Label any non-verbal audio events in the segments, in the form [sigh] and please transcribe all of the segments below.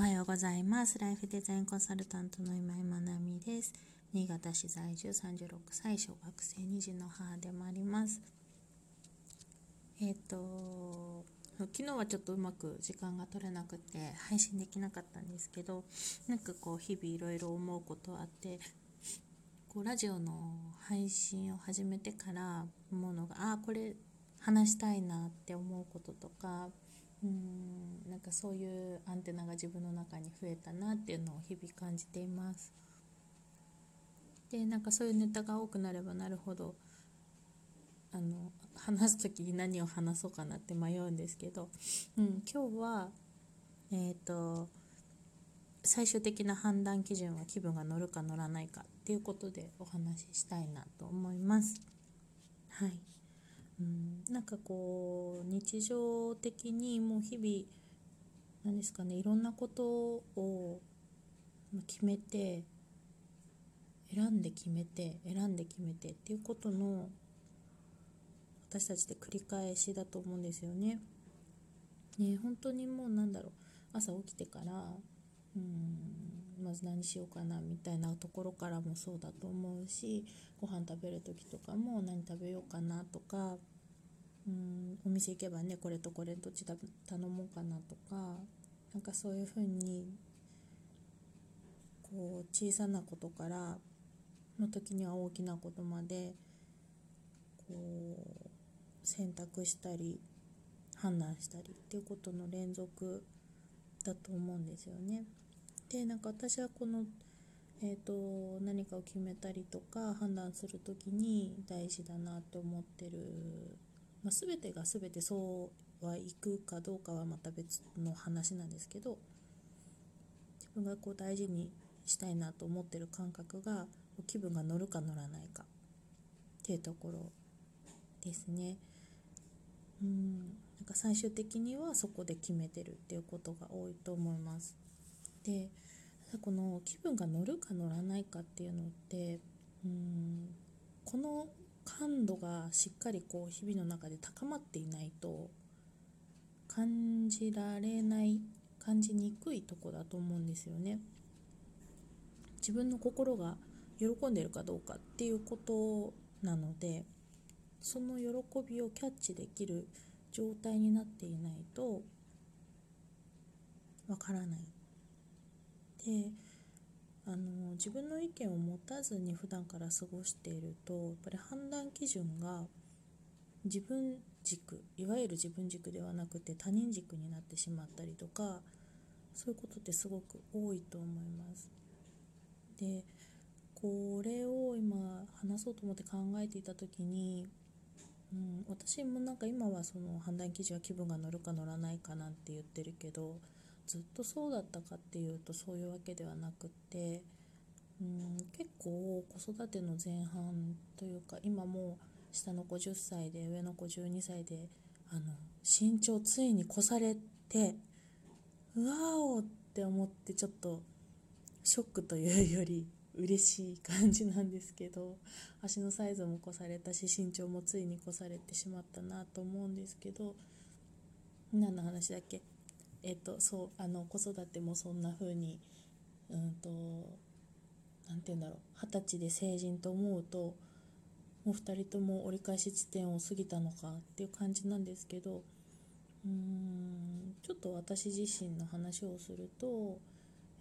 おはようございます。ライフデザインコンサルタントの今井まなみです。新潟市在住36歳小学生2児の母でもあります。えっ、ー、と昨日はちょっとうまく時間が取れなくて配信できなかったんですけどなんかこう日々いろいろ思うことあってこうラジオの配信を始めてから思うのがああこれ話したいなって思うこととかうんなんかそういうアンテナが自分の中に増えたなっていうのを日々感じていますでなんかそういうネタが多くなればなるほどあの話す時に何を話そうかなって迷うんですけど、うん、今日はえっ、ー、と最終的な判断基準は気分が乗るか乗らないかっていうことでお話ししたいなと思います。はいうん、なんかこう日常的にもう日々何ですかねいろんなことを決めて選んで決めて選んで決めてっていうことの私たちで繰り返しだと思うんですよね。ね本当にもうなんだろう朝起きてからうんまず何しようかなみたいなところからもそうだと思うしご飯食べる時とかも何食べようかなとかうんお店行けばねこれとこれどっち頼もうかなとかなんかそういうふうにこう小さなことからの時には大きなことまでこう選択したり判断したりっていうことの連続だと思うんですよね。でなんか私はこの、えーと、何かを決めたりとか判断する時に大事だなと思ってるまあ、全てが全てそうはいくかどうかはまた別の話なんですけど自分がこう大事にしたいなと思ってる感覚が気分が乗るか乗らないかっていうところですね。うんなんか最終的にはそこで決めてるっていうことが多いと思います。でこの気分が乗るか乗らないかっていうのってうんこの感度がしっかりこう日々の中で高まっていないと感じられない感じにくいとこだと思うんですよね。自分の心が喜んでるかどうかっていうことなのでその喜びをキャッチできる状態になっていないとわからない。であの自分の意見を持たずに普段から過ごしているとやっぱり判断基準が自分軸いわゆる自分軸ではなくて他人軸になってしまったりとかそういうことってすごく多いと思います。でこれを今話そうと思って考えていた時に、うん、私もなんか今はその判断基準は気分が乗るか乗らないかなんて言ってるけどずっとそうだったかっていうとそういうわけではなくてうん結構子育ての前半というか今もう下の子10歳で上の子12歳であの身長ついに越されてうわおって思ってちょっとショックというより嬉しい感じなんですけど足のサイズも越されたし身長もついに越されてしまったなと思うんですけど何の話だっけ？えっとそうあの子育てもそんな風にうんと何て言うんだろう二十歳で成人と思うともう2人とも折り返し地点を過ぎたのかっていう感じなんですけどうーんちょっと私自身の話をすると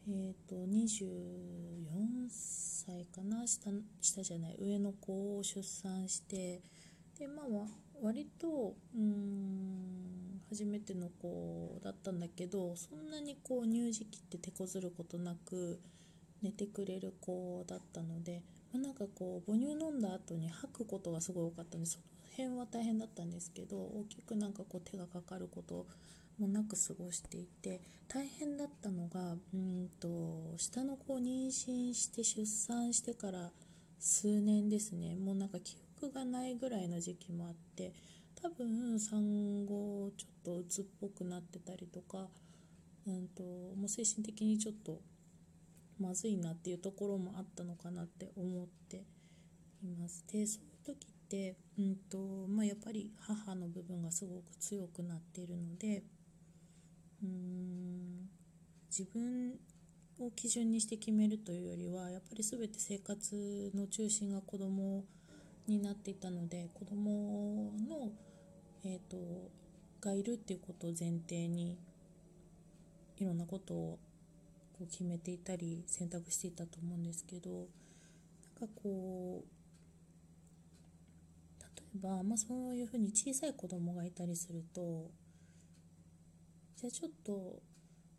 えっ、ー、と24歳かな下下じゃない上の子を出産してでまあ割とうん初めての子だったんだけどそんなにこう乳児期って手こずることなく寝てくれる子だったので、まあ、なんかこう母乳飲んだ後に吐くことがすごい多かったんでその辺は大変だったんですけど大きくなんかこう手がかかることもなく過ごしていて大変だったのがうんと下の子を妊娠して出産してから数年ですね。もうなんか記憶がないぐらいの時期もあって多分産後ちょっと鬱っぽくなってたりとか、うんと、もう精神的にちょっとまずいなっていうところもあったのかなって思っています。でそういう時って、うんとまあ、やっぱり母の部分がすごく強くなっているのでうーん自分を基準にして決めるというよりはやっぱり全て生活の中心が子供になっていたので子供のえーと、がいるっていうことを前提にいろんなことをこう決めていたり選択していたと思うんですけどなんかこう例えば、まあ、そういうふうに小さい子供がいたりするとじゃあちょっと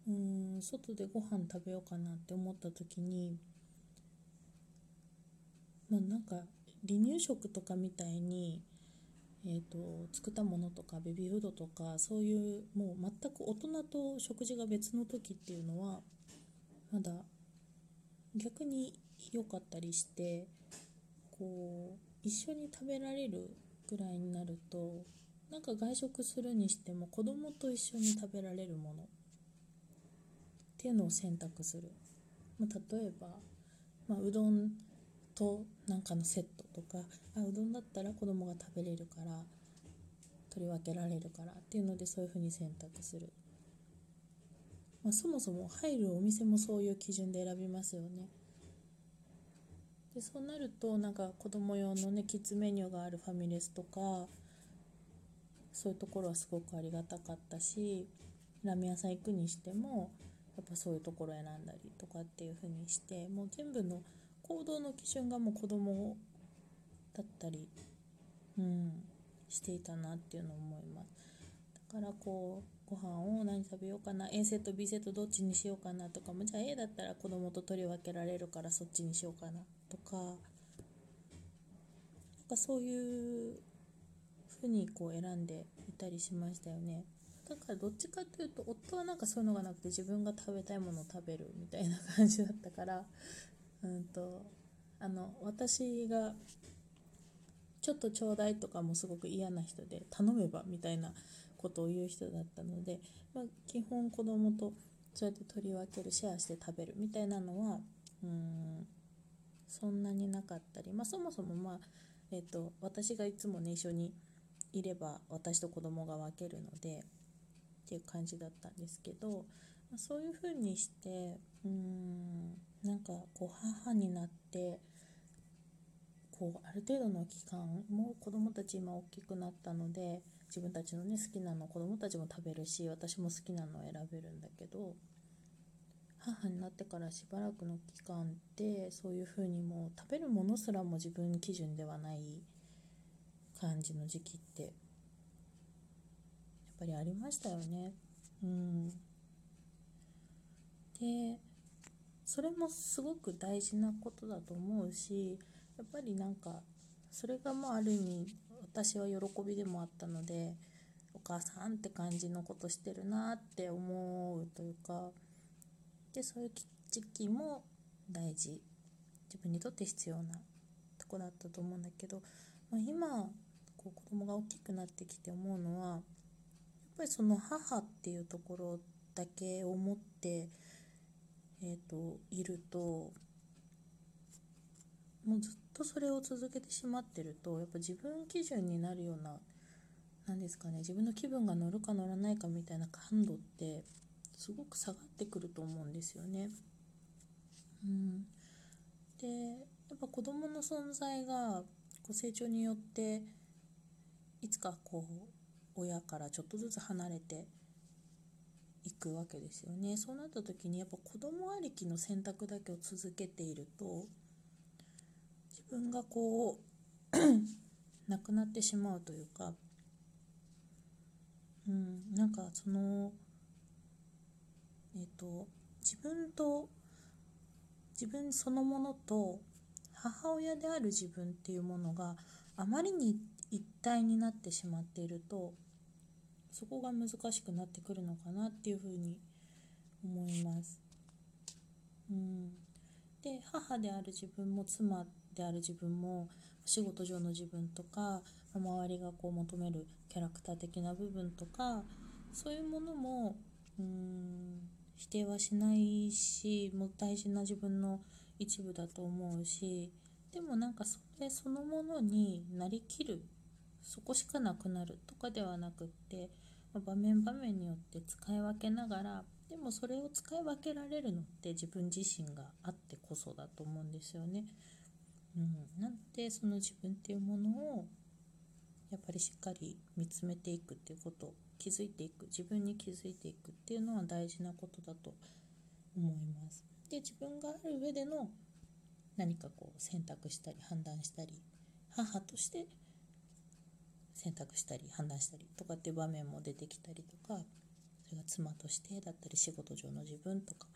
うん外でご飯食べようかなって思った時にまあなんか離乳食とかみたいにえーと、作ったものとかベビーフードとかそういうもう全く大人と食事が別の時っていうのはまだ逆に良かったりしてこう一緒に食べられるぐらいになるとなんか外食するにしても子供と一緒に食べられるものっていうのを選択する、まあ、例えば、まあ、うどんとなんかのセットとかあうどんだったら子供が食べれるから取り分けられるからっていうのでそういうふうに選択する、まあ、そもそも入るお店もそういう基準で選びますよね。でそうなるとなんか子供用のねキッズメニューがあるファミレスとかそういうところはすごくありがたかったしラーメン屋さん行くにしてもやっぱそういうところ選んだりとかっていうふうにしてもう全部の行動の基準がもう子供だったり、うん、していたなっていうのを思います。だからこうご飯を何食べようかな A セット B セットどっちにしようかなとかもじゃあ A だったら子供と取り分けられるからそっちにしようかなとかなんかそういうふうにこう選んでいたりしましたよね。だからどっちかというと夫はなんかそういうのがなくて自分が食べたいものを食べるみたいな感じだったからうんとあの私がちょっとちょうだいとかもすごく嫌な人で頼めばみたいなことを言う人だったので、まあ、基本子供とそうやって取り分けるシェアして食べるみたいなのはうんそんなになかったり、まあ、そもそも、まあえーと、私がいつもね一緒にいれば私と子供が分けるのでっていう感じだったんですけど、まあ、そういうふうにしてうんなんかこう母になってこうある程度の期間もう子供たち今大きくなったので自分たちのね好きなの子供たちも食べるし私も好きなのを選べるんだけど母になってからしばらくの期間ってそういう風にもう食べるものすらも自分基準ではない感じの時期ってやっぱりありましたよね。うん、でそれもすごく大事なことだと思うしやっぱりなんかそれがまあある意味私は喜びでもあったのでお母さんって感じのことしてるなって思うというかでそういう時期も大事。自分にとって必要なとこだったと思うんだけど、まあ、今こう子供が大きくなってきて思うのはやっぱりその母っていうところだけを持ってえーと、いるともうずっとそれを続けてしまってるとやっぱ自分基準になるような何ですかね自分の気分が乗るか乗らないかみたいな感度ってすごく下がってくると思うんですよね。うん、でやっぱ子どもの存在がこう成長によっていつかこう親からちょっとずつ離れていくわけですよね。そうなった時にやっぱ子供ありきの選択だけを続けていると自分がこう [clears throat] なくなってしまうというかうんなんかそのえっ、ー、と自分と自分そのものと母親である自分っていうものがあまりに一体になってしまっているとそこが難しくなってくるのかなっていうふうに思います。うん、で母である自分も妻である自分も仕事上の自分とか周りがこう求めるキャラクター的な部分とかそういうものもうん否定はしないしもう大事な自分の一部だと思うしでもなんかそれそのものになりきるそこしかなくなるとかではなくってま場面場面によって使い分けながらでもそれを使い分けられるのって自分自身があってこそだと思うんですよね。うん、なんでその自分っていうものをやっぱりしっかり見つめていくっていうこと気づいていく自分に気づいていくっていうのは大事なことだと思います。で自分がある上での何かこう選択したり判断したり母として選択したり判断したりとかっていう場面も出てきたりとかそれが妻としてだったり仕事上の自分とか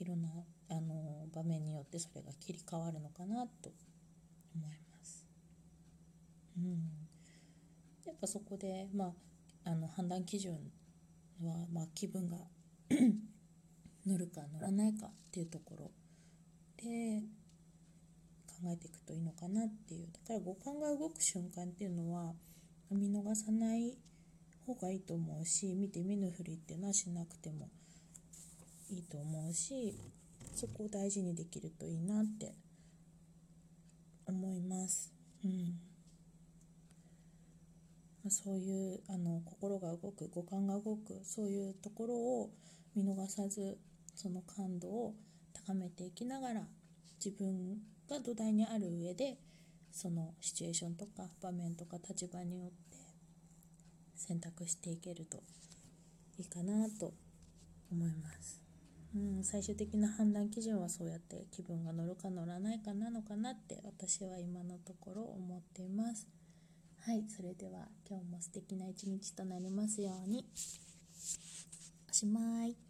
いろんなあの場面によってそれが切り替わるのかなと思います。うん、やっぱそこで、まあ、あの判断基準は、まあ、気分が [coughs] 乗るか乗らないかっていうところでえていくといいのかなっていうだから五感が動く瞬間っていうのは見逃さない方がいいと思うし見て見ぬふりっていうのはしなくてもいいと思うしそこを大事にできるといいなって思います。うんそういうあの心が動く五感が動くそういうところを見逃さずその感度を高めていきながら自分が土台にある上でそのシチュエーションとか場面とか立場によって選択していけるといいかなと思います。うん、最終的な判断基準はそうやって気分が乗るか乗らないかなのかなって私は今のところ思っています。はい、それでは今日も素敵な一日となりますように。おしまい。